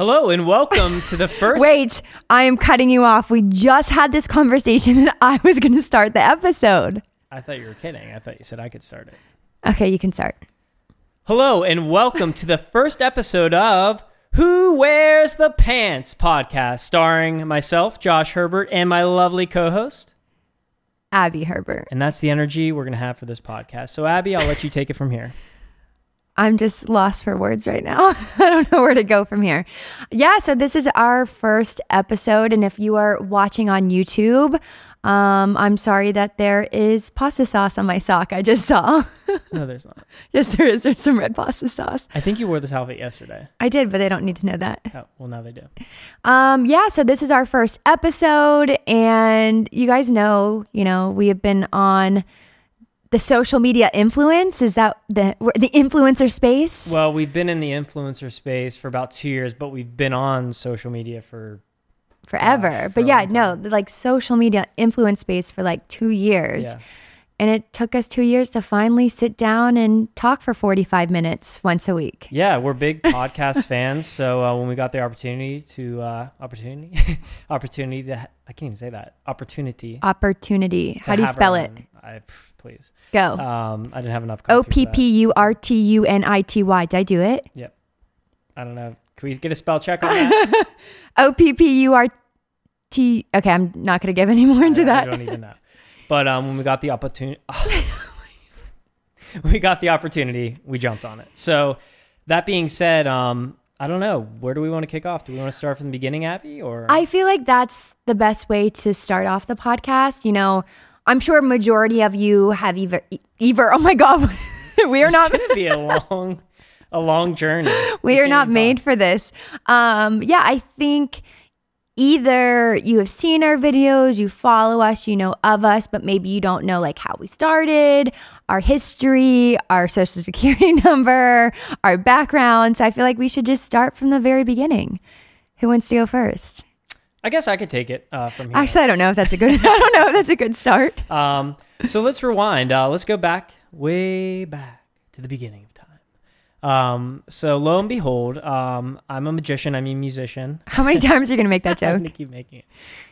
Hello and welcome to the first. Wait, I am cutting you off. We just had this conversation and I was going to start the episode. I thought you were kidding. I thought you said I could start it. Okay, you can start. Hello and welcome to the first episode of Who Wears the Pants podcast, starring myself, Josh Herbert, and my lovely co host. Abbie Herbert. And that's the energy we're going to have for this podcast. So, Abbie, I'll let you take it from here. I'm just lost for words right now. I don't know where to go from here. Yeah, so this is our first episode. And if you are watching on YouTube, um, I'm sorry that there is pasta sauce on my sock. I just saw. No, there's not. yes, there is. There's some red pasta sauce. I think you wore this outfit yesterday. I did, but they don't need to know that. Oh, well, now they do. Um, yeah, so this is our first episode, and you guys know, you know, we have been on the social media influence. Is that the the influencer space? Well, we've been in the influencer space for about two years, but we've been on social media for forever. Gosh, for but yeah, no, the, like social media influence space for like two years. yeah. And it took us two years to finally sit down and talk for 45 minutes once a week. Yeah, we're big podcast fans. So uh, when we got the opportunity to uh, opportunity opportunity to ha- I can't even say that opportunity. Opportunity. How do you spell it? I, please. Go. Um, I didn't have enough. coffee O P. P U R T U N I T Y. Did I do it? Yep. I don't know. Can we get a spell check on that? O P P U R T. Okay, I'm not going to give any more into I, that. I don't even know. But um, when we got the opportunity, we got the opportunity, we jumped on it. So that being said, um, I don't know. Where do we want to kick off? Do we want to start from the beginning, Abbie, or I feel like that's the best way to start off the podcast. You know, I'm sure majority of you have either, either. Oh my God, we are it's not. gonna be a long, a long journey. we can't are not made talk. for this. Um, yeah, I think either you have seen our videos, you follow us, you know of us, but maybe you don't know like how we started, our history, our social security number, our background. So I feel like we should just start from the very beginning. Who wants to go first? I guess I could take it uh, from here. Actually, I don't know if that's a good. I don't know if that's a good start. Um, so let's rewind. Uh, let's go back, way back to the beginning. Um, so lo and behold, um, I'm a magician. I'm a musician. How many times are you gonna make that I'm joke? gonna keep making it.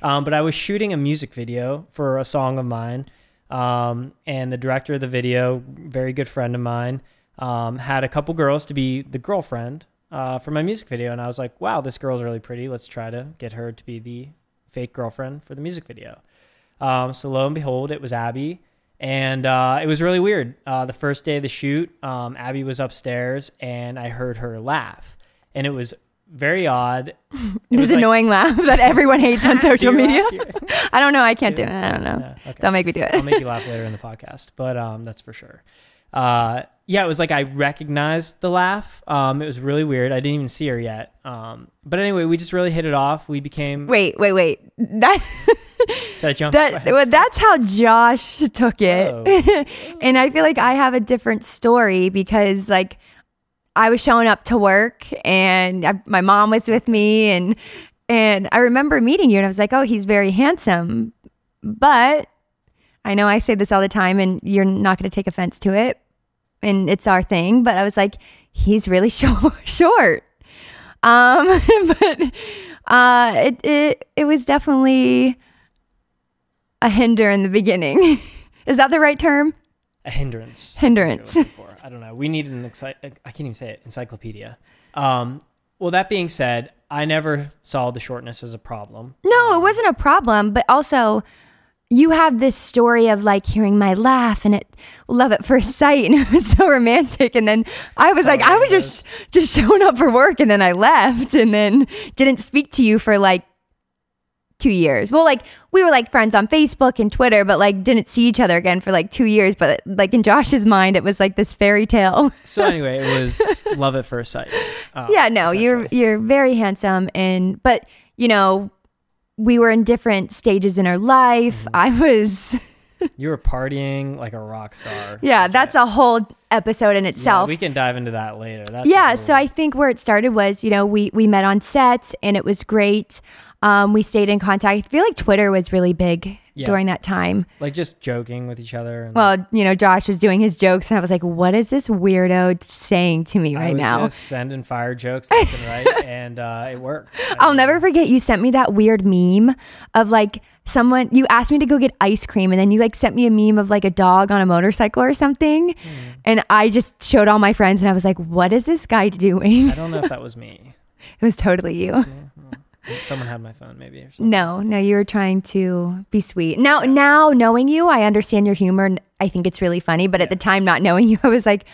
Um, but I was shooting a music video for a song of mine, um, and the director of the video, very good friend of mine, um, had a couple girls to be the girlfriend uh, for my music video, and I was like, "Wow, this girl's really pretty. Let's try to get her to be the fake girlfriend for the music video." Um, so lo and behold, it was Abbie, and uh, it was really weird. Uh, the first day of the shoot, um, Abbie was upstairs, and I heard her laugh, and it was very odd. It This was like- annoying laugh that everyone hates on social media. laugh? I don't know. I can't do it. I don't know. Yeah, okay. Don't make me do it. I'll make you laugh later in the podcast, but um, that's for sure. Uh, yeah, it was like I recognized the laugh. Um, it was really weird. I didn't even see her yet. Um, but anyway, we just really hit it off. We became. Wait, wait, wait. That I jump? that well, that's how Josh took it, Oh. and I feel like I have a different story because like I was showing up to work and I, my mom was with me and and I remember meeting you and I was like, oh, he's very handsome, but I know I say this all the time and you're not going to take offense to it, and it's our thing. But I was like, he's really short. short. Um, but uh, it it it was definitely a hinder in the beginning. Is that the right term? a hindrance. Hindrance. You're looking for. I don't know. We need an exci- I can't even say it. Encyclopedia. Um, well, that being said, I never saw the shortness as a problem. No, it wasn't a problem, but also you have this story of like hearing my laugh and it love at first sight and it was so romantic and then I was like I was just just showing up for work and then I left and then didn't speak to you for like 2 years. Well, like we were like friends on Facebook and Twitter but like didn't see each other again for like 2 years, but like in Josh's mind it was like this fairy tale. So anyway, it was love at first sight. um, yeah, no, you're you're very handsome and but you know, we were in different stages in our life. Mm-hmm. I was You were partying like a rock star. Yeah, that's a whole episode in Yeah, itself. we can dive into that later. That's yeah so i think where it started was you know we we met on set and it was great um, we stayed in contact i feel like twitter was really big Yeah. during that time. like just joking with each other. And Well, you know, Josh was doing his jokes, and I was like, "What is this weirdo saying to me right was now?" just sending fire jokes left and right, and uh, it worked. I'll never forget you sent me that weird meme of like someone you asked me to go get ice cream and then you like sent me a meme of like a dog on a motorcycle or something Hmm. and I just showed all my friends and I was like what is this guy doing? I don't know if that was me. It was totally you. Someone had my phone, maybe or something. No, no, you were trying to be sweet. Now now knowing you, I understand your humor and I think it's really funny, but at the time not knowing you, I was like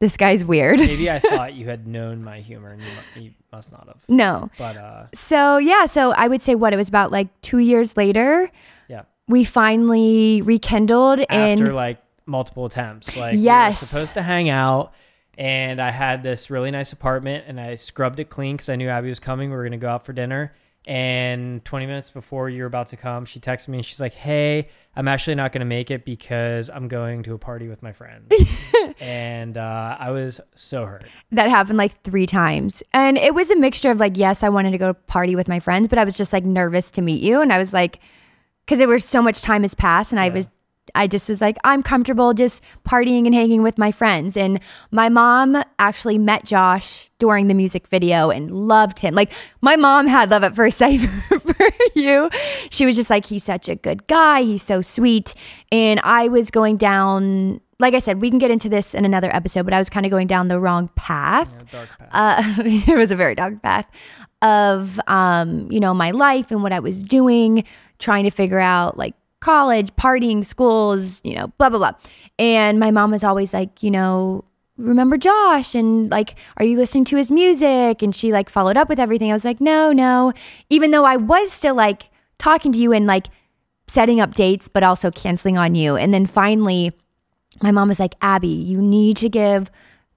this guy's weird. Maybe I thought you had known my humor, and you, you must not have. no. But uh, So yeah, so I would say what it was about like 2 years later, yeah, we finally rekindled and after like multiple attempts, like Yes. we were supposed to hang out, and I had this really nice apartment, and I scrubbed it clean because I knew Abbie was coming. We were gonna go out for dinner. And 20 minutes before you're about to come, she texted me and she's like, Hey, I'm actually not going to make it because I'm going to a party with my friends. and uh, I was so hurt. that happened like three times. And it was a mixture of like, yes, I wanted to go party with my friends, but I was just like nervous to meet you. And I was like, because there was so much time has passed, and I was, I just was like, I'm comfortable just partying and hanging with my friends. And my mom actually met Josh during the music video and loved him. Like my mom had love at first sight for, for you. She was just like, he's such a good guy. He's so sweet. And I was going down. Like I said, we can get into this in another episode, but I was kind of going down the wrong path dark path. uh, it was a very dark path of um, you know my life and what I was doing, trying to figure out like college, partying, schools, you know, blah blah blah. And my mom was always like, you know, remember Josh and like, are you listening to his music? And she like followed up with everything. I was like, no, no. Even though I was still like talking to you and like setting up dates, but also canceling on you. And then finally, my mom was like, Abbie, you need to give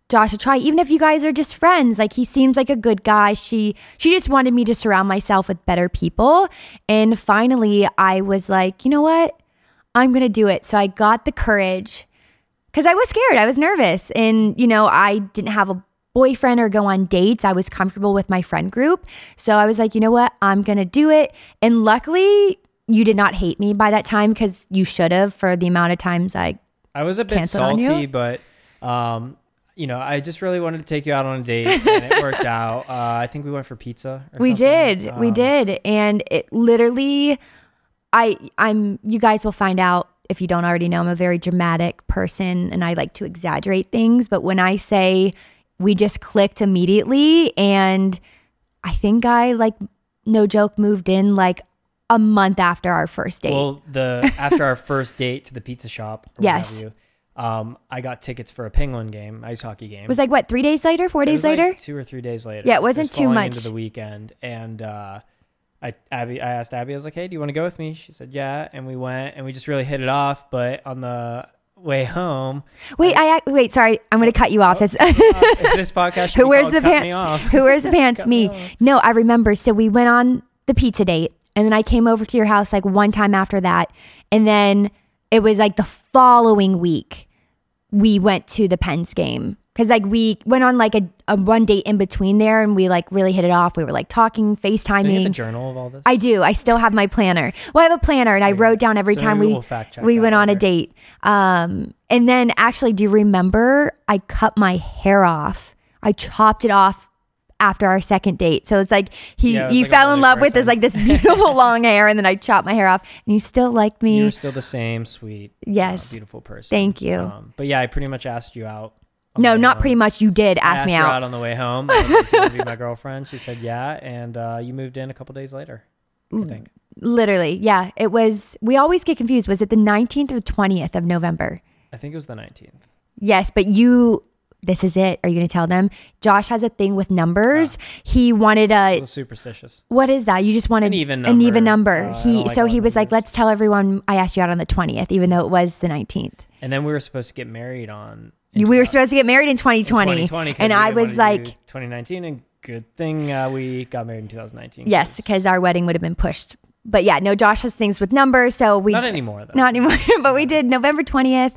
Josh a try, even if you guys are just friends. Like he seems like a good guy. She she just wanted me to surround myself with better people. And finally I was like, you know what? I'm gonna do it. So I got the courage because I was scared. I was nervous. And, you know, I didn't have a boyfriend or go on dates. I was comfortable with my friend group. So I was like, you know what? I'm gonna do it. And luckily you did not hate me by that time because you should have for the amount of times I I was a bit salty, but um, you know, I just really wanted to take you out on a date, and it worked out. Uh, I think we went for pizza. Or we something. did we Um, did and it literally i i'm you guys will find out if you don't already know i'm a very dramatic person and i like to exaggerate things but when i say we just clicked immediately and i think i like no joke moved in like a month after our first date Well, the after our first date to the pizza shop. or Yes. you, um, I got tickets for a Penguin game, ice hockey game. it was like what three days later four It days was like later two or three days later. Yeah, it wasn't too much. into the weekend, and uh, I Abbie, I asked Abbie, I was like, "Hey, do you want to go with me?" She said, "Yeah," and we went, and we just really hit it off. But on the way home, wait i ac- wait sorry i'm gonna cut you off this uh, this podcast, Who wears called the pants? Who wears the pants? Me me. No, I remember. So we went on the pizza date, and then I came over to your house like one time after that, and then it was like the following week we went to the Pens game because like we went on like a, a one date in between there, and we like really hit it off. We were like talking, Do you have a FaceTiming. journal of all this? I do. I still have my planner. Well, I have a planner, and I wrote down every So time we we'll fact check we went on a date. Um, and then actually, do you remember? I cut my hair off. I chopped it off after our second date. So it's like he Yeah, it you like fell in love with this like this beautiful long hair, and then I chopped my hair off, and you still liked me. You're still the same sweet, uh, Yes. beautiful person. Thank you. Um, but yeah, I pretty much asked you out. no, not home. pretty much. You did ask me out. out on the way home. I was like, "You wanna be my girlfriend. She said yeah, and uh, you moved in a couple days later. I think. Literally, yeah. It was. We always get confused. Was it the nineteenth or twentieth of November? I think it was the 19th. Yes, but you. This is it. Are you going to tell them? Josh has a thing with numbers. He wanted A a. superstitious. What is that? You just wanted An even An even number. number. Uh, he like so odd he was like, let's tell everyone I asked you out on the twentieth, even though it was the nineteenth. And then we were supposed to get married on. in We were 20- supposed to get married in in 2020, 2020 'cause and I was like, 2019, and good thing uh, we got married in 2019. yes, because our wedding would have been pushed. But yeah, no, Josh has things with numbers, so we not anymore though. not anymore but we did november 20th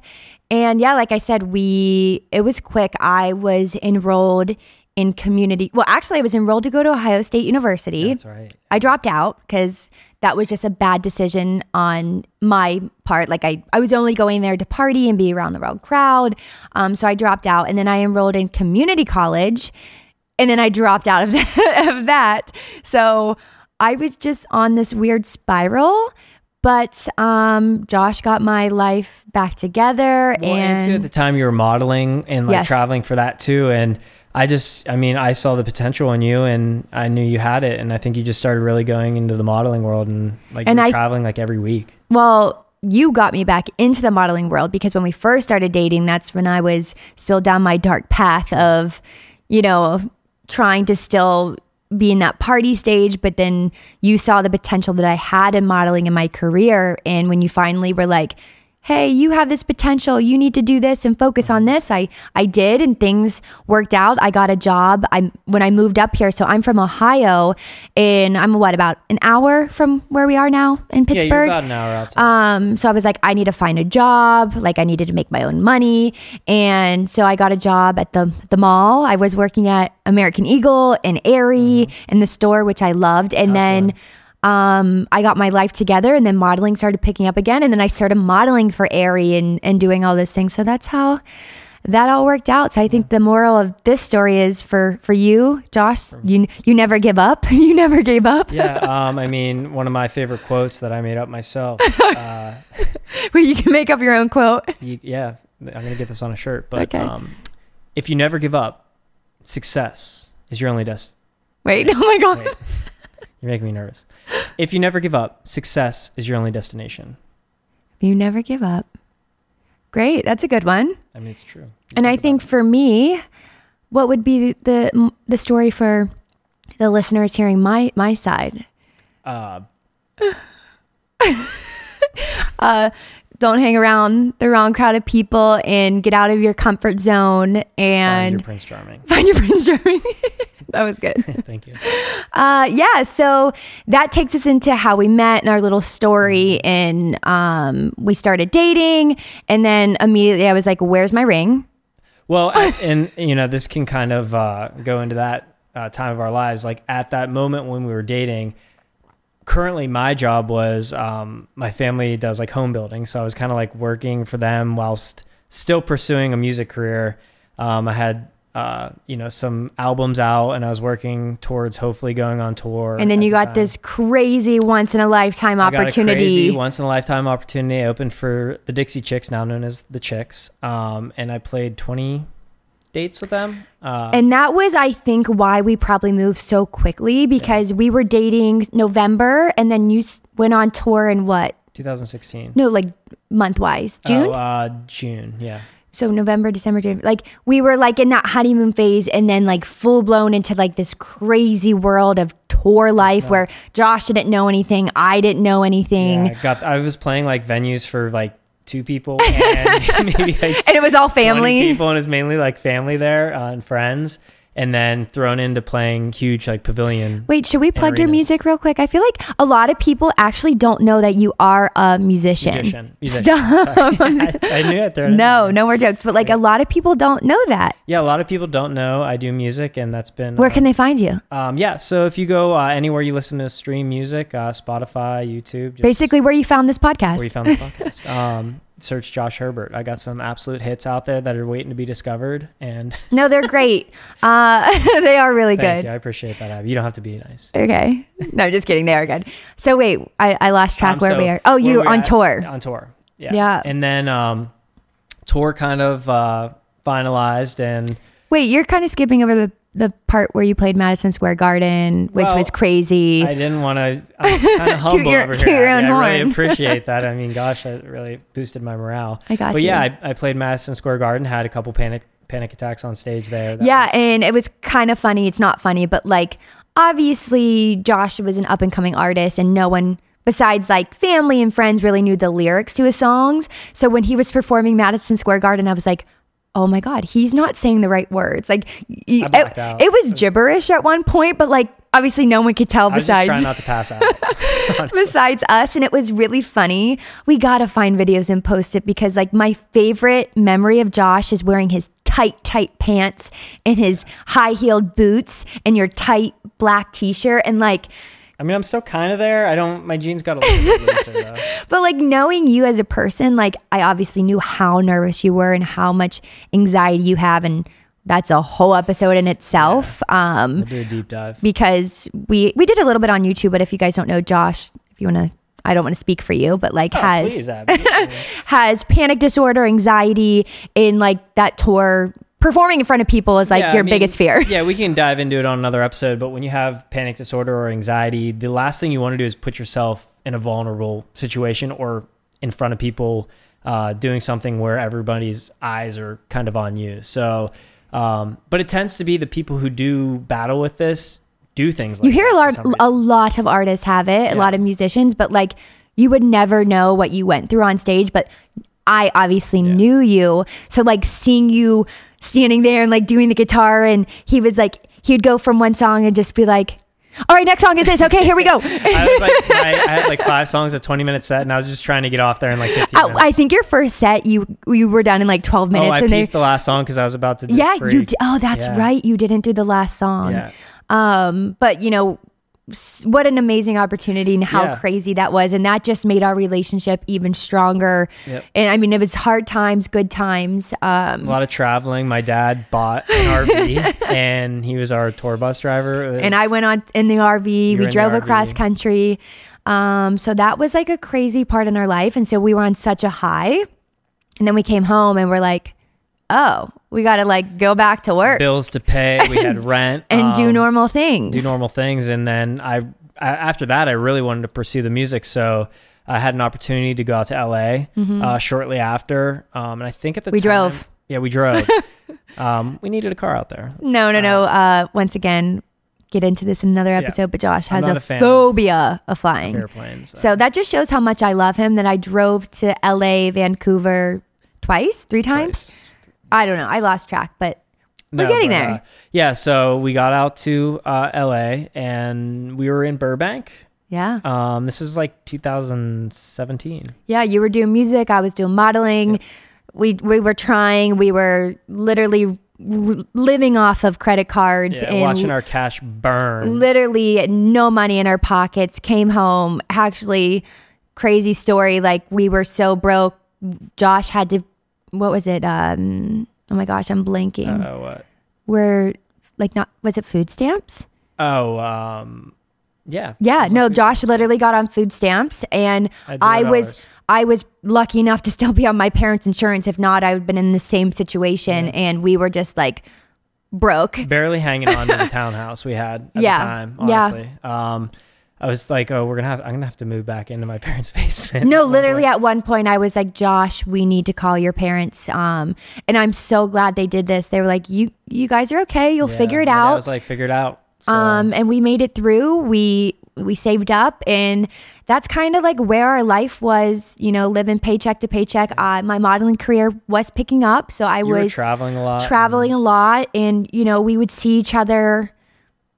and yeah like i said we it was quick i was enrolled in community well actually i was enrolled to go to ohio state university That's right. i dropped out because that was just a bad decision on my part. Like I, I was only going there to party and be around the wrong crowd. Um, so I dropped out and then I enrolled in community college and then I dropped out of that, of that. So I was just on this weird spiral. But um, Josh got my life back together, Well, and, at the time you were modeling and like Yes. traveling for that too. And I just, I mean, I saw the potential in you, and I knew you had it. And I think you just started really going into the modeling world and like And I- traveling like every week. Well, you got me back into the modeling world because when we first started dating, that's when I was still down my dark path of, you know, trying to still be in that party stage. But then you saw the potential that I had in modeling in my career. And when you finally were like, hey, you have this potential. You need to do this and focus on this. I, I did, and things worked out. I got a job. I when I moved up here. So I'm from Ohio, and I'm what about an hour from where we are now in Pittsburgh? Yeah, about an hour outside. Um, so I was like, I need to find a job. Like I needed to make my own money. And so I got a job at the the mall. I was working at American Eagle and Aerie in the store, which I loved. And then um, I got my life together and then modeling started picking up again. And then I started modeling for Aerie and, and doing all those things. So that's how that all worked out. So I think the moral of this story is for, for you, Josh, you, you never give up. you never gave up. yeah, um, I mean, one of my favorite quotes that I made up myself. Uh, Where you can make up your own quote. you, yeah, I'm gonna get this on a shirt. But Okay. um, if you never give up, success is your only destiny. Wait, oh my God. You're making me nervous. If you never give up, success is your only destination. If you never give up. Great. That's a good one. I mean, it's true. You And I think up. for me, what would be the the story for the listeners hearing my my side? uh, Uh, don't hang around the wrong crowd of people and get out of your comfort zone and find your Prince Charming. find your prince charming. that was good. Thank you. Uh, yeah, so that takes us into how we met and our little story. And um, we started dating, and then immediately I was like, "Where's my ring?" Well, I- and you know, this can kind of uh, go into that uh, time of our lives. Like at that moment when we were dating, currently my job was um, my family does like home building, so I was kind of like working for them whilst still pursuing a music career. Um, I had uh, you know some albums out, and I was working towards hopefully going on tour. And then you the got time. this crazy once in a lifetime a opportunity. crazy once in a lifetime opportunity. I opened for the Dixie Chicks, now known as the Chicks, um, and I played 20 dates with them. Uh, And that was, I think, why we probably moved so quickly because we were dating November and then you went on tour in what? 2016. No, like month wise, June. Oh, uh, June. Yeah. so November, December, January. Like we were like in that honeymoon phase and then like full blown into like this crazy world of tour life where Josh didn't know anything. I didn't know anything. Yeah, I got. I was playing like venues for like two people and maybe like And it was all family. people, and it's mainly like family there uh, and friends, and then thrown into playing huge like pavilion. Wait, should we plug your music real quick? I feel like a lot of people actually don't know that you are a musician. Musician. Musician. Stop. I, I knew it there. no, no more jokes. But like a lot of people don't know that. Yeah, a lot of people don't know I do music, and that's been Where uh, can they find you? Um, yeah, so if you go uh, anywhere you listen to stream music, uh, Spotify, YouTube, just Basically, where you found this podcast. where you found the podcast, um, search Josh Herbert. I got some absolute hits out there that are waiting to be discovered, and no, they're great. Uh, they are really thank good. you. I appreciate that. Abbie. You don't have to be nice. Okay. No, just kidding. They are good. So wait, I, I lost track Um, where so we are. Oh, you on at- tour. On tour. Yeah. Yeah. And then um, tour kind of uh, finalized, and Wait, you're kind of skipping over the the part where you played Madison Square Garden, which Well, was crazy. I didn't want to. I'm kind of humble your- over here. your own Abbie. I really appreciate that. I mean, gosh, that really boosted my morale. I got But you. yeah, I, I played Madison Square Garden, had a couple panic panic attacks on stage there. That yeah, was- and it was kind of funny. It's not funny, but like obviously Josh was an up and coming artist and no one besides like family and friends really knew the lyrics to his songs. So when he was performing Madison Square Garden, I was like, "Oh my god, he's not saying the right words." Like it, it was gibberish at one point, but like obviously no one could tell I was just besides trying not to pass out. besides us and it was really funny we gotta find videos and post it because like my favorite memory of josh is wearing his tight tight pants and his high heeled boots and your tight black t-shirt and like I mean, I'm still kind of there. I don't. My jeans got a little bit looser though. But like knowing you as a person, like I obviously knew how nervous you were and how much anxiety you have, and that's a whole episode in itself. Um, We'll do a deep dive. because we we did a little bit on YouTube, but if you guys don't know Josh, if you want to, I don't want to speak for you, but like Oh, has please, has panic disorder, anxiety in like that tour. Performing in front of people is like Yeah, your I mean, biggest fear. Yeah, we can dive into it on another episode. But when you have panic disorder or anxiety, the last thing you want to do is put yourself in a vulnerable situation or in front of people uh, doing something where everybody's eyes are kind of on you. So, um, but it tends to be the people who do battle with this do things like you hear a lot a lot of artists have it a lot of musicians but like you would never know what you went through on stage but i obviously knew you so like seeing you standing there and like doing the guitar and he was like he would go from one song and just be like all right next song is this okay here we go I, like, I, I had like five songs, a 20 minute set, and I was just trying to get off there in like 15 Oh. I think your first set you you were done in like 12 minutes oh, I and they pieced the last song because I was about to yeah you d- oh that's Yeah. right you didn't do the last song Yeah. um but you know what an amazing opportunity and how Yeah. crazy that was and that just made our relationship even stronger Yep. and i mean it was hard times good times a um lot of traveling. My dad bought an RV and he was our tour bus driver. Was- and i went on in the rv we drove RV. across country um so that was like a crazy part in our life and so we were on such a high and then we came home and we're like oh we gotta like go back to work bills to pay. We had rent and do um, normal things do normal things. And then I, I after that, I really wanted to pursue the music. So I had an opportunity to go out to LA uh, shortly after. Um, and I think at the Mm-hmm. We time- drove. Yeah, we drove. um, we needed a car out there. No, no, no. Uh, once again, get into this in another Yeah. episode, but Josh has a, a phobia of flying. Airplanes. So that just shows how much I love him that I drove to LA, Vancouver twice, three times. Twice. I don't know. I lost track, but We're No, getting but, there. uh, yeah, so we got out to uh, LA and we were in Burbank. yeah. Um, this is like 2017. Yeah, you were doing music, I was doing modeling. We we were trying, we were literally living off of credit cards Yeah, and watching our cash burn. literally no money in our pockets came home actually crazy story like we were so broke josh had to what was it um oh my gosh i'm blanking Uh, what? we're like not was it food stamps Oh, um, yeah. yeah no josh literally got on food stamps and At i was i was lucky enough to still be on my parents insurance if not i would have been in the same situation and we were just like broke barely hanging on to the townhouse we had at Yeah, the time. yeah. Um, I was like, oh, we're gonna have. I'm gonna have to move back into my parents' basement. No, literally at one point I was like, Josh, we need to call your parents. Um, and I'm so glad they did this. They were like, you, you guys are okay. You'll Yeah, figure it out. I was like, figured out. So, um, and we made it through. We, we saved up and that's kind of like where our life was, you know, living paycheck to paycheck. Uh, my modeling career was picking up. So I you was traveling a lot. traveling a lot and, you know, we would see each other.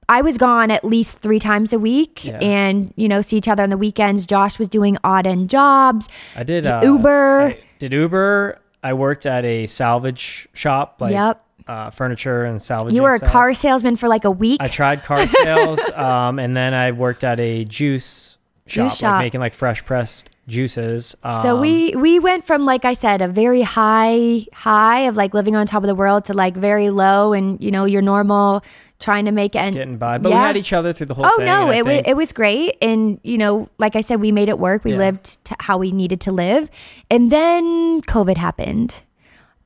I was gone at least three times a week Yeah. and, you know, see each other on the weekends. Josh was doing odd end jobs. I did uh, Uber. I did Uber. I worked at a salvage shop, like Yep. uh, furniture and salvage. You were a car salesman for like a week. I tried car sales, um, and then I worked at a juice shop, Juice shop. like making like fresh pressed juices. Um, so we we went from like I said a very high high of like living on top of the world to like very low and you know your normal trying to make it and getting by, but yeah. we had each other through the whole Oh thing. no, it was it was great, and you know, like I said, we made it work. We Yeah. lived to how we needed to live, and then COVID happened.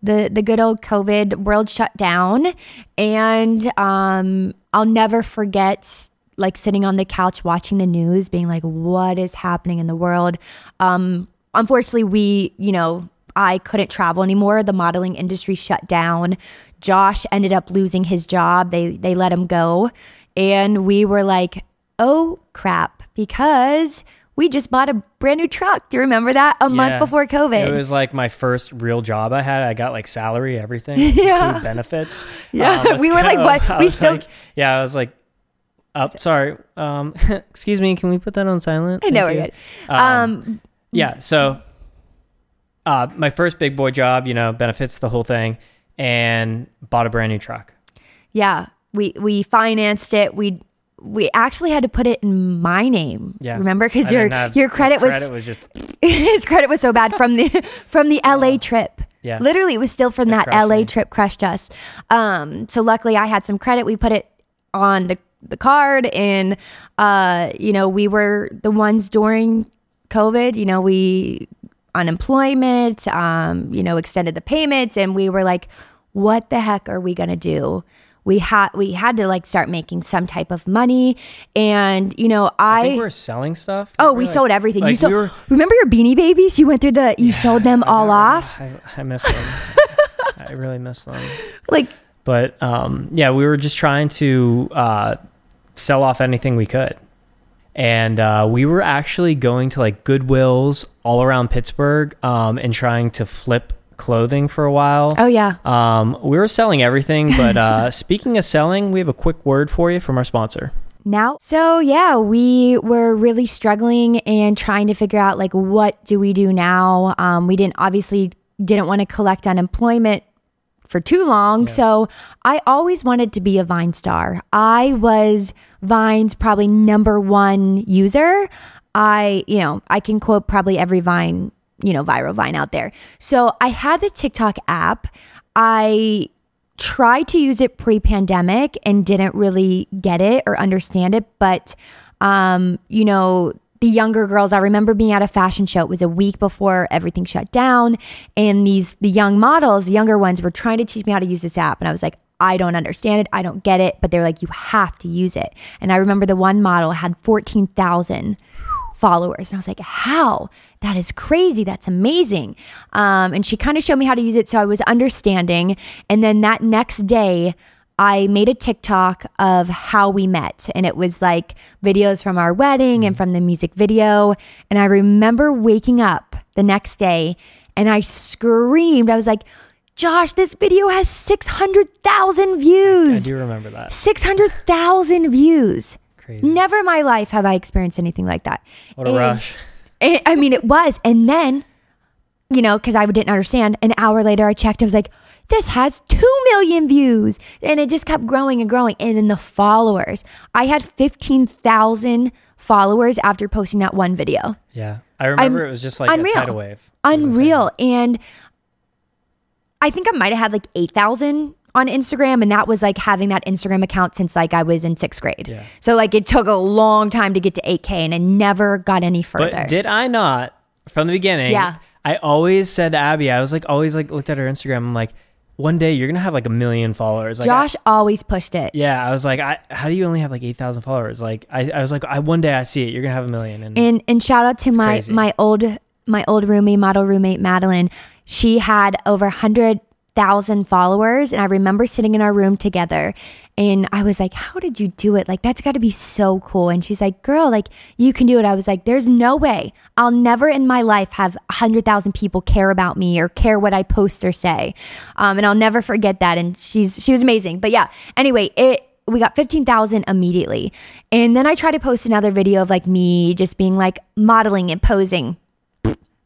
the The good old COVID world shut down, and um, I'll never forget like sitting on the couch watching the news, being like, "What is happening in the world?" Um, unfortunately, we, you know, I couldn't travel anymore. The modeling industry shut down. Josh ended up losing his job. They they let him go. And we were like, "Oh crap," because we just bought a brand new truck. Do you remember that? A month before COVID. It was like my first real job I had. I got like salary, everything, Yeah. benefits. Yeah. Um, We were like, what? I We still- like- yeah, I was like, oh, sorry. Um, excuse me. Can we put that on silent? I know we're good. Um, Yeah. So, uh, my first big boy job, you know, benefits the whole thing, and bought a brand new truck. yeah, we we financed it. We we actually had to put it in my name. Yeah. Remember? Because your have- your my credit was was just his credit was so bad from the from the LA trip. Yeah. Literally it was still from It that LA me. trip crushed us. Um so luckily I had some credit. We put it on the the card and uh you know, we were the ones during COVID, you know, we unemployment, um, you know, extended the payments and we were like what the heck are we going to do? We had we had to like start making some type of money and you know, I I, think we were selling stuff. Oh, We're we like- sold everything. you sold. we were- remember your Beanie Babies? You went through the. You sold them I all know, off. I, I miss them. I really miss them. Like But um, yeah, we were just trying to uh, sell off anything we could. And uh, we were actually going to like Goodwills all around Pittsburgh um, and trying to flip clothing for a while. oh yeah, Um, we were selling everything, but uh, speaking of selling, we have a quick word for you from our sponsor. now. So yeah, we were really struggling and trying to figure out like what do we do now. Um, we didn't obviously didn't want to collect unemployment for too long. So I always wanted to be a Vine star. I was Vine's probably number one user. I, you know, I can quote probably every Vine, you know, viral Vine out there. So I had the TikTok app. I tried to use it pre-pandemic and didn't really get it or understand it but um you know the younger girls i remember being at a fashion show it was a week before everything shut down and these the young models the younger ones were trying to teach me how to use this app and i was like i don't understand it i don't get it but they're like you have to use it and i remember the one model had 14000 followers. And I was like, how? That is crazy. That's amazing. Um, and she kind of showed me how to use it. So I was understanding. And then that next day, I made a TikTok of how we met. And it was like videos from our wedding and mm. from the music video. And I remember waking up the next day and I screamed. I was like, Josh, this video has 600,000 views. I do remember that. 600,000 views. Crazy. Never in my life have I experienced anything like that. What a And- rush. and- I mean, it was. And then, you know, because I didn't understand, an hour later I checked, I was like, this has 2 million views. And it just kept growing and growing. And then the followers, I had 15,000 followers after posting that one video. Yeah. I remember it was just like unreal. a tidal wave. It was insane. Unreal. And I think I might have had like 8,000 on Instagram. And that was like having that Instagram account since like I was in sixth grade. Yeah. So like it took a long time to get to 8K and I never got any further. But did I not from the beginning? Yeah. I always said to Abbie, I was like, always like looked at her Instagram. I'm like, one day you're gonna have like a million followers. Like, I- Josh always pushed it. yeah, I was like, I, how do you only have like eight thousand followers? Like, I, I was like, I one day I see it, you're gonna have a million. And, And and shout out to my crazy. my old my old roommate, model roommate Madeline. She had over hundred thousand followers, and I remember sitting in our room together, and I was like, "How did you do it? Like that's got to be so cool." And she's like, "Girl, like you can do it." I was like, "There's no way. I'll never in my life have hundred thousand people care about me or care what I post or say." Um, and I'll never forget that. And she's she was amazing. But yeah, anyway, it we got 15,000 immediately. And then I tried to post another video of like me just being like modeling and posing.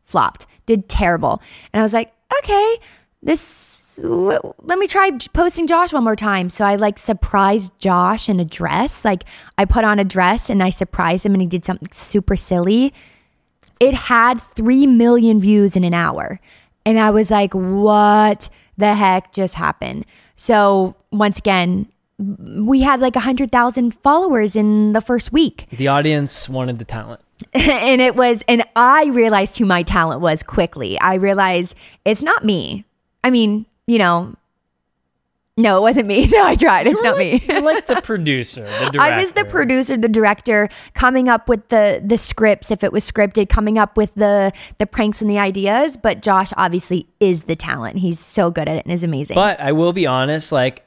Flopped. Did terrible. And I was like, okay, this let me try posting Josh one more time. So I like surprised Josh in a dress. Like I put on a dress and I surprised him and he did something super silly. It had 3 million views in an hour. And I was like, what the heck just happened? So once again, we had like 100,000 followers in the first week. the audience wanted the talent. and it was, and I realized who my talent was quickly. I realized it's not me. I mean, you know, no, it wasn't me. No, I tried. It's not me. You're like the producer, the director. I was the producer, the director, coming up with the the scripts if it was scripted, coming up with the the pranks and the ideas. But Josh obviously is the talent. He's so good at it and is amazing. But I will be honest, like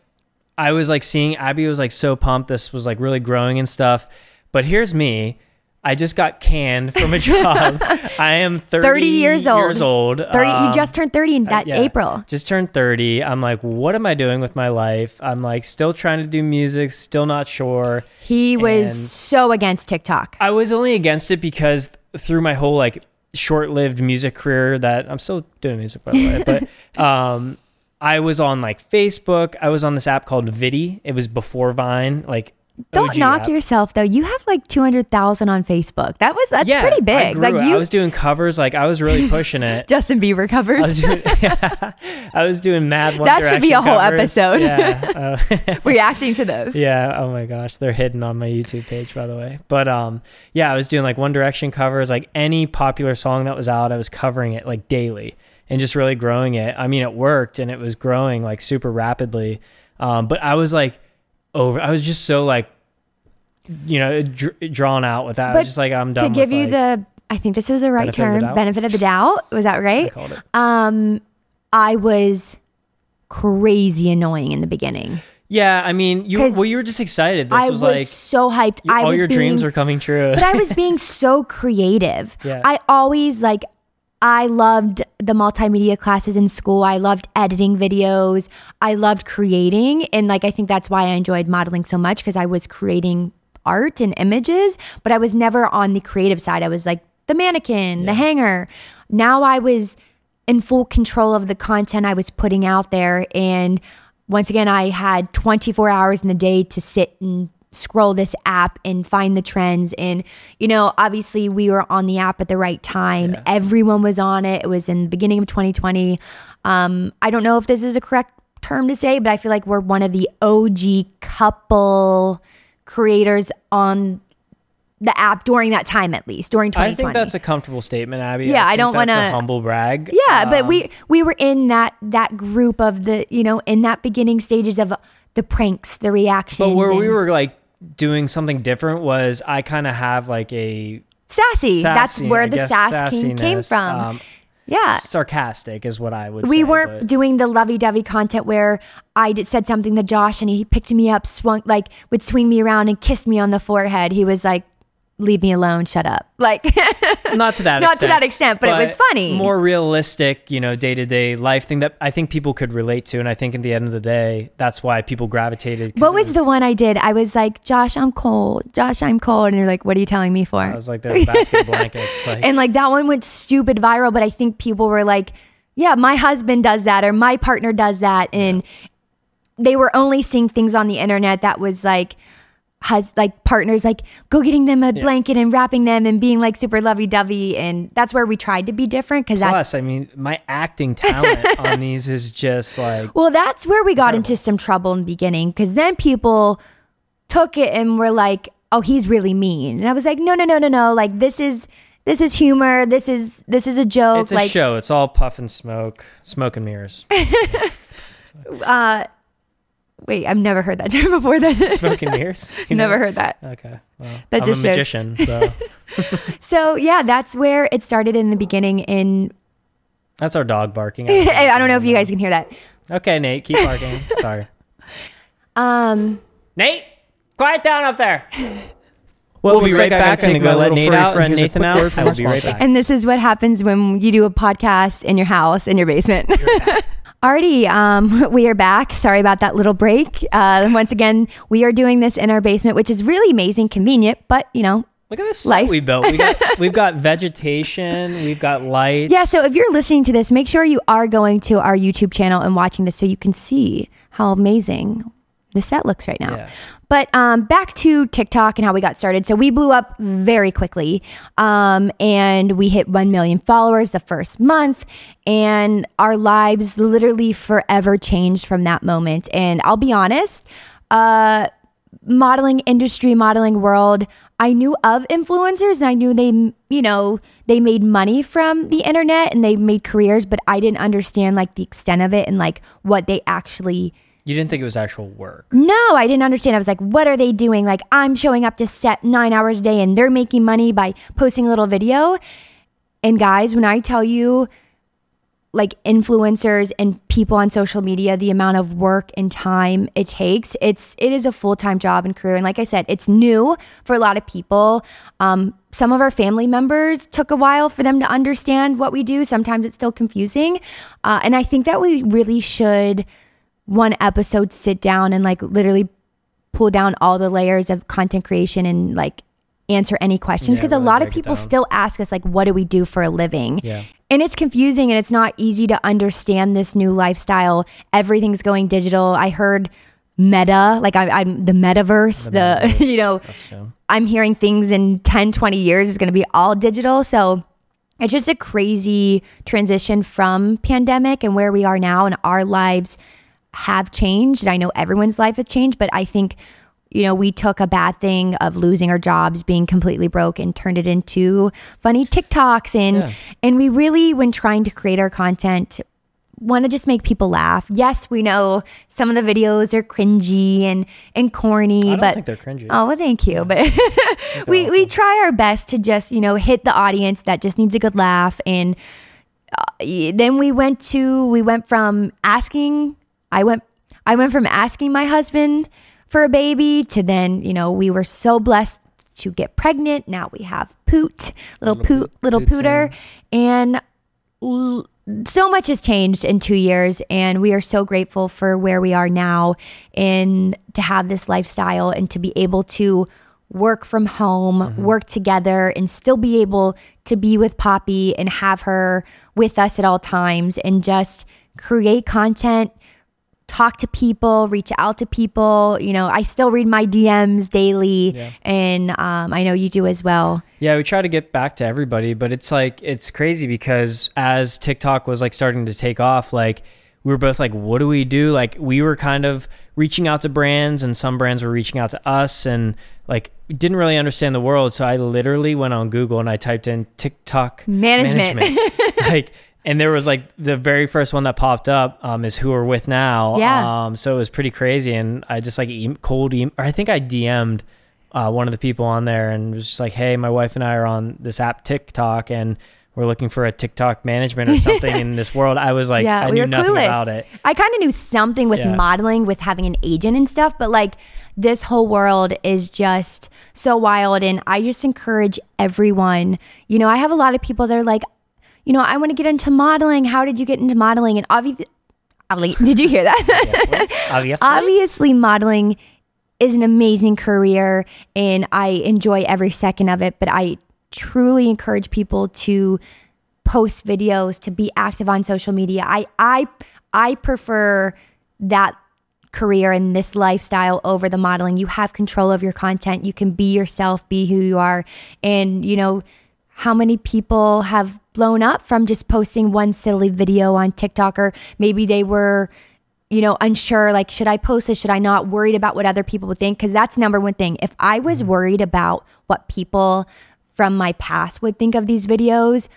I was like seeing Abbie was like so pumped. This was like really growing and stuff. But here's me. I just got canned from a job. I am 30, 30 years old. Years old. 30 you Um, just turned 30 in that yeah, April. Just turned 30. I'm like, what am I doing with my life? I'm like still trying to do music, still not sure. He was and- so against TikTok. I was only against it because through my whole like short-lived music career that I'm still doing music by the way, but um I was on like Facebook. I was on this app called Viddy. It was before Vine. Like Don't OG knock app. yourself though. You have like 200,000 on Facebook. That was that's yeah, pretty big. Like it. you I was doing covers. Like I was really pushing it. Justin Bieber I was covers. doing, I was doing mad. One That should be a whole covers. episode. Yeah. uh, reacting to those. Yeah. Oh my gosh, they're hidden on my YouTube page, by the way. But um, yeah, I was doing like One Direction covers, like any popular song that was out, I was covering it like daily and just really growing it. I mean, it worked and it was growing like super rapidly. Um, but I was like over. I was just so like, you know, dr- drawn out with that. I But was just like, I'm done. To give with, you like, the I think this is the right Benefit of the term, benefit of the doubt. Was that I right? called it. Um I was crazy annoying in the beginning. Yeah, I mean, you well, you were just excited. This I was, was, like so hyped. you- I all your being, dreams were coming true. but I was being so creative. Yeah. I always like I loved the multimedia classes in school. I loved editing videos. I loved creating and like I think that's why I enjoyed modeling so much because I was creating art and images, but I was never on the creative side. I was like the mannequin, the hanger. Now I was in full control of the content I was putting out there and once again I had 24 hours in the day to sit and scroll this app and find the trends and you know obviously we were on the app at the right time everyone was on it it was in the beginning of 2020 um i don't know if this is a correct term to say but i feel like we're one of the og couple creators on the app during that time at least during 2020 I think that's a comfortable statement, Abbie. Yeah, I think don't wanna- humble brag. yeah, but Um, we we were in that that group of the you know in that beginning stages of the pranks, the reactions. But where we were like doing something different was I kind of have like a sassy. That's where I the sass came, came from. um, yeah. sarcastic is what I would. We say, weren't but- doing the lovey-dovey content where I did, said something to Josh and he picked me up, swung like would swing me around and kiss me on the forehead. He was like, "Leave me alone, shut up." Like, not to that Not to that extent, but it was funny. More realistic, you know, day to day life thing that I think people could relate to, and I think at the end of the day, that's why people gravitated. what it was, the one I did? I was like, "Josh, I'm cold. Josh, I'm cold," and you're like, "What are you telling me for?" I was like, there's basket blankets. Like, and like that one went stupid viral but i think people were like yeah my husband does that or my partner does that and they were only seeing things on the internet that was like has like partners like go getting them a blanket and wrapping them and being like super lovey-dovey and that's where we tried to be different because that's plus, I mean, my acting talent on these is just like well that's where we got into some trouble in the beginning because then people took it and were like oh he's really mean. And i was like no no no no no. Like this is this is humor. This is this is a joke. It's a like show. It's all puff and smoke, smoke and mirrors, uh wait i've never heard that term before that smoke and mirrors. You never know? heard that Okay, well, That I'm just a shows- magician, so so yeah that's where it started in the beginning in that's our dog barking. i don't know if you guys can hear that Okay, Nate, keep barking. Sorry, um Nate, quiet down up there. Well, we'll be right back. I'm gonna go let Nate out. friend Nathan out. I will be right back. and this is what happens when you do a podcast in your house in your basement Artie, um, we are back. Sorry about that little break. Uh, once again, we are doing this in our basement, which is really amazing, convenient, but you know, Look at this Life. we built. We got, we've got vegetation. We've got lights. Yeah, so if you're listening to this, make sure you are going to our YouTube channel and watching this so you can see how amazing the set looks right now. Yeah. But um, back to TikTok and how we got started. So we blew up very quickly um, and we hit 1 million followers the first month. And our lives literally forever changed from that moment. And I'll be honest, uh, modeling industry, modeling world, I knew of influencers and I knew they, you know, they made money from the internet and they made careers, but I didn't understand like the extent of it and like what they actually You didn't think it was actual work. no, I didn't understand. I was like, what are they doing? Like, I'm showing up to set nine hours a day and they're making money by posting a little video. And guys, when I tell you, like influencers and people on social media, the amount of work and time it takes, it's it is a full time job and career. And like I said, it's new for a lot of people. Um, some of our family members took a while for them to understand what we do. Sometimes it's still confusing, uh, and I think that we really should one episode sit down and like literally pull down all the layers of content creation and like answer any questions? Yeah, because a lot of people still ask us like what do we do for a living? Yeah. and it's confusing and it's not easy to understand this new lifestyle. Everything's going digital. I heard meta, like I, I'm the metaverse, the, metaverse. you know, I'm hearing things in 10, 20 years is going to be all digital. So it's just a crazy transition from pandemic and where we are now and our lives have changed. I know everyone's life has changed, but I think, you know, we took a bad thing of losing our jobs, being completely broke and turned it into funny TikToks. And, Yeah. and we really, when trying to create our content, want to just make people laugh. Yes, we know some of the videos are cringy and, and corny, I don't but think they're cringy. Oh, well, thank you. But we, we try our best to just, you know, hit the audience that just needs a good laugh. And uh, then we went to, we went from asking, I went, I went from asking my husband for a baby to then, you know, we were so blessed to get pregnant. Now we have Poot, little, Little Poot, little Pooter. And l- so much has changed in two years and we are so grateful for where we are now and to have this lifestyle and to be able to work from home work together and still be able to be with poppy and have her with us at all times and just create content talk to people reach out to people you know i still read my dms daily Yeah. and um, i know you do as well Yeah, we try to get back to everybody, but it's like it's crazy because as TikTok was like starting to take off, like we were both like, what do we do? Like we were kind of reaching out to brands and some brands were reaching out to us and like didn't really understand the world. So I literally went on Google and I typed in TikTok Management. like and there was like the very first one that popped up um, is who we're with now. Yeah. Um, so it was pretty crazy, and I just like e- cold, e- or I think I DM'd uh, one of the people on there and was just like, "Hey, my wife and I are on this app TikTok, and we're looking for a TikTok management or something in this world." I was like, I we knew were nothing clueless. about it. I kind of knew something with Yeah. modeling, with having an agent and stuff, but like this whole world is just so wild. And I just encourage everyone. You know, I have a lot of people that are like, you know, I want to get into modeling. How did you get into modeling? And obviously, did you hear that? Obviously. obviously modeling is an amazing career and I enjoy every second of it, but I truly encourage people to post videos, to be active on social media. I I I prefer that career and this lifestyle over the modeling. You have control of your content. You can be yourself, be who you are. And you know, how many people have blown up from just posting one silly video on TikTok or maybe they were you know, unsure, like, should I post this? Should I not? Worried about what other people would think? Because that's number one thing. If I was mm-hmm. worried about what people from my past would think of these videos,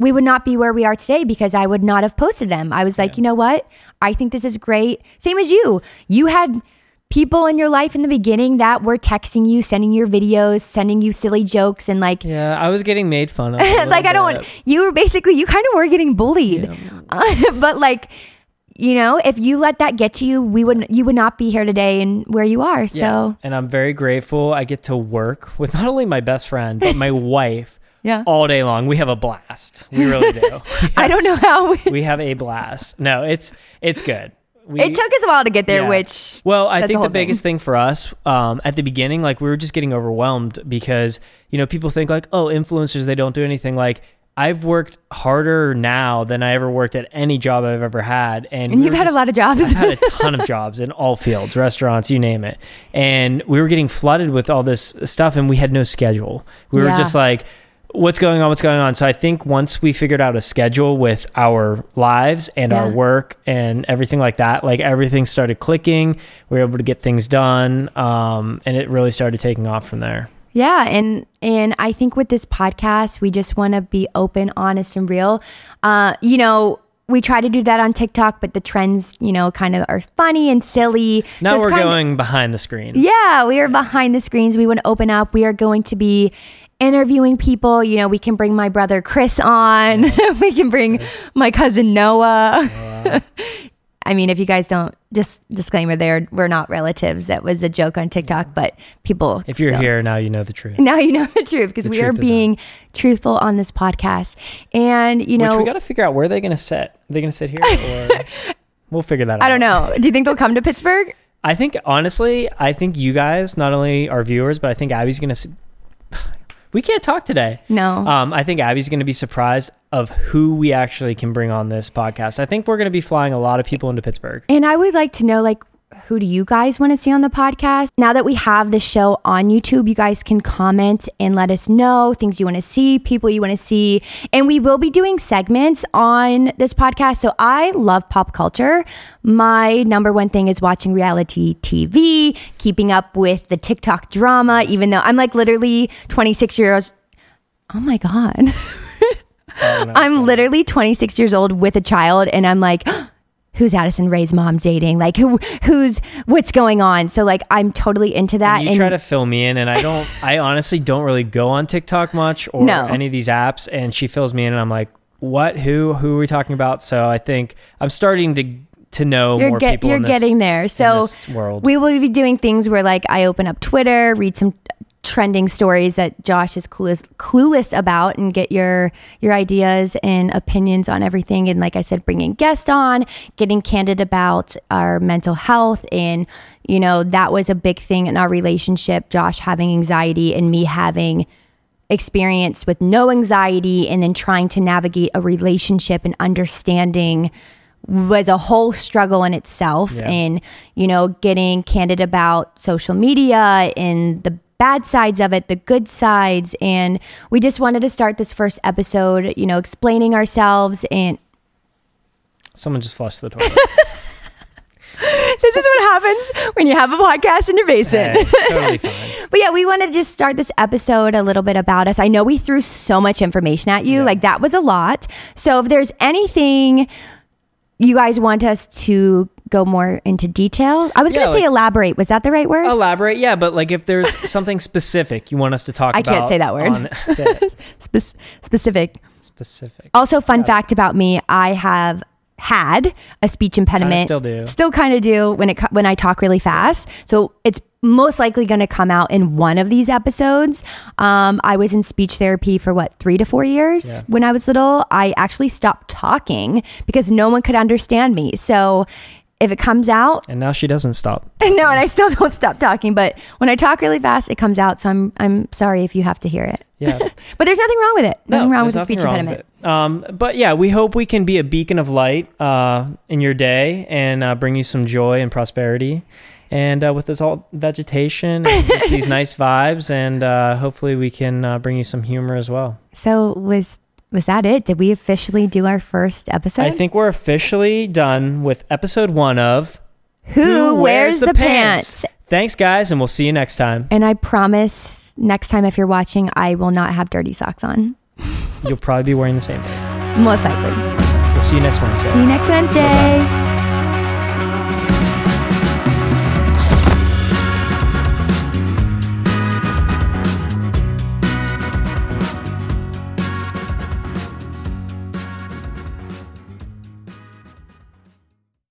we would not be where we are today because I would not have posted them. I was like, you know what? I think this is great. Same as you. You had people in your life in the beginning that were texting you, sending your videos, sending you silly jokes, and like, yeah, I was getting made fun of. like I don't bit. want you were basically you kind of were getting bullied, but like you know if you let that get to you, we would you would not be here today and where you are. So Yeah. and I'm very grateful. I get to work with not only my best friend but my wife. Yeah. all day long. We have a blast. We really do. I don't know how we, we have a blast. No, it's it's good. We, it took us a while to get there, yeah. which well, I think the biggest thing for us um, at the beginning, like we were just getting overwhelmed because you know people think like, oh, influencers they don't do anything. Like I've worked harder now than I ever worked at any job I've ever had, and, and we you've had just- a lot of jobs. I've had a ton of jobs in all fields, restaurants, you name it. And we were getting flooded with all this stuff and we had no schedule. We were just like, what's going on? What's going on? So I think once we figured out a schedule with our lives and our work and everything like that, like everything started clicking. We were able to get things done. Um, and it really started taking off from there. Yeah, and and I think with this podcast, we just want to be open, honest, and real. Uh, you know, we try to do that on TikTok, but the trends, you know, kind of are funny and silly. Now it's we're kind of- going behind the screens. Yeah, we are behind the screens. We want to open up. We are going to be interviewing people. You know, we can bring my brother Chris on. we can bring my cousin Noah. I mean, if you guys don't, just disclaimer there, we're not relatives. That was a joke on TikTok, but people. If you're still- here now, you know the truth. now you know the truth because we are truth is being truthful on this podcast. And, you know, Which we got to figure out where they're going to sit. Are they going to sit here or we'll figure that out. I don't know. Do you think they'll come to Pittsburgh? I think honestly, I think you guys, not only our viewers, but I think Abbie's gonna. s- We can't talk today. No. Um, I think Abbie's gonna be surprised of who we actually can bring on this podcast. I think we're gonna be flying a lot of people into Pittsburgh. And I would like to know, like, who do you guys want to see on the podcast? Now that we have the show on YouTube, you guys can comment and let us know things you want to see, people you want to see. And we will be doing segments on this podcast. So I love pop culture. My number one thing is watching reality TV, keeping up with the TikTok drama, even though I'm like literally 26 years. Old. Oh my God. Oh, I'm literally 26 years old with a child, and I'm like, who's Addison Rae's mom dating? Like who who's what's going on? So like I'm totally into that. And you try to fill me in and I don't I honestly don't really go on TikTok much or No. any of these apps and she fills me in and I'm like, What? Who? Who are we talking about? So I think I'm starting to to know you're more get, people you're in this, getting there. So we will be doing things where like I open up Twitter, read some trending stories that Josh is clueless clueless about and get your your ideas and opinions on everything. And like I said bringing guests on, getting candid about our mental health. And you know that was a big thing in our relationship Josh having anxiety and me having experience with no anxiety and then trying to navigate a relationship and understanding was a whole struggle in itself. Yeah. and you know getting candid about social media and the bad sides of it the good sides and we just wanted to start this first episode you know explaining ourselves and Someone just flushed the toilet. this is what happens when you have a podcast in your basement Hey, totally fine. But yeah, we wanted to just start this episode a little bit about us. I know we threw so much information at you, Yeah. like that was a lot. So if there's anything you guys want us to go more into detail, I was Yeah, going to say like- elaborate. Was that the right word? Elaborate, yeah, but like if there's something specific you want us to talk I about. I can't say that word. on- say. Spe- specific. Specific. Also, fun fact about me: I have had a speech impediment. still do. Still kind of do when it when I talk really fast. So it's most likely going to come out in one of these episodes. Um, I was in speech therapy for what three to four years Yeah. when I was little. I actually stopped talking because no one could understand me. So if it comes out, And now she doesn't stop. no, and I still don't stop talking. But when I talk really fast, it comes out. So I'm I'm sorry if you have to hear it. Yeah. But there's nothing wrong with it. Nothing wrong with the speech impediment. Um, but yeah, we hope we can be a beacon of light uh, in your day and uh, bring you some joy and prosperity. And uh, with this all vegetation and just these nice vibes, and uh, hopefully we can uh, bring you some humor as well. So was was that it? Did we officially do our first episode? I think we're officially done with episode one of Who, wears, the, pants? Thanks, guys, and we'll see you next time. And I promise next time if you're watching, I will not have dirty socks on. You'll probably be wearing the same thing. Most likely. We'll see you next Wednesday. See you next Wednesday.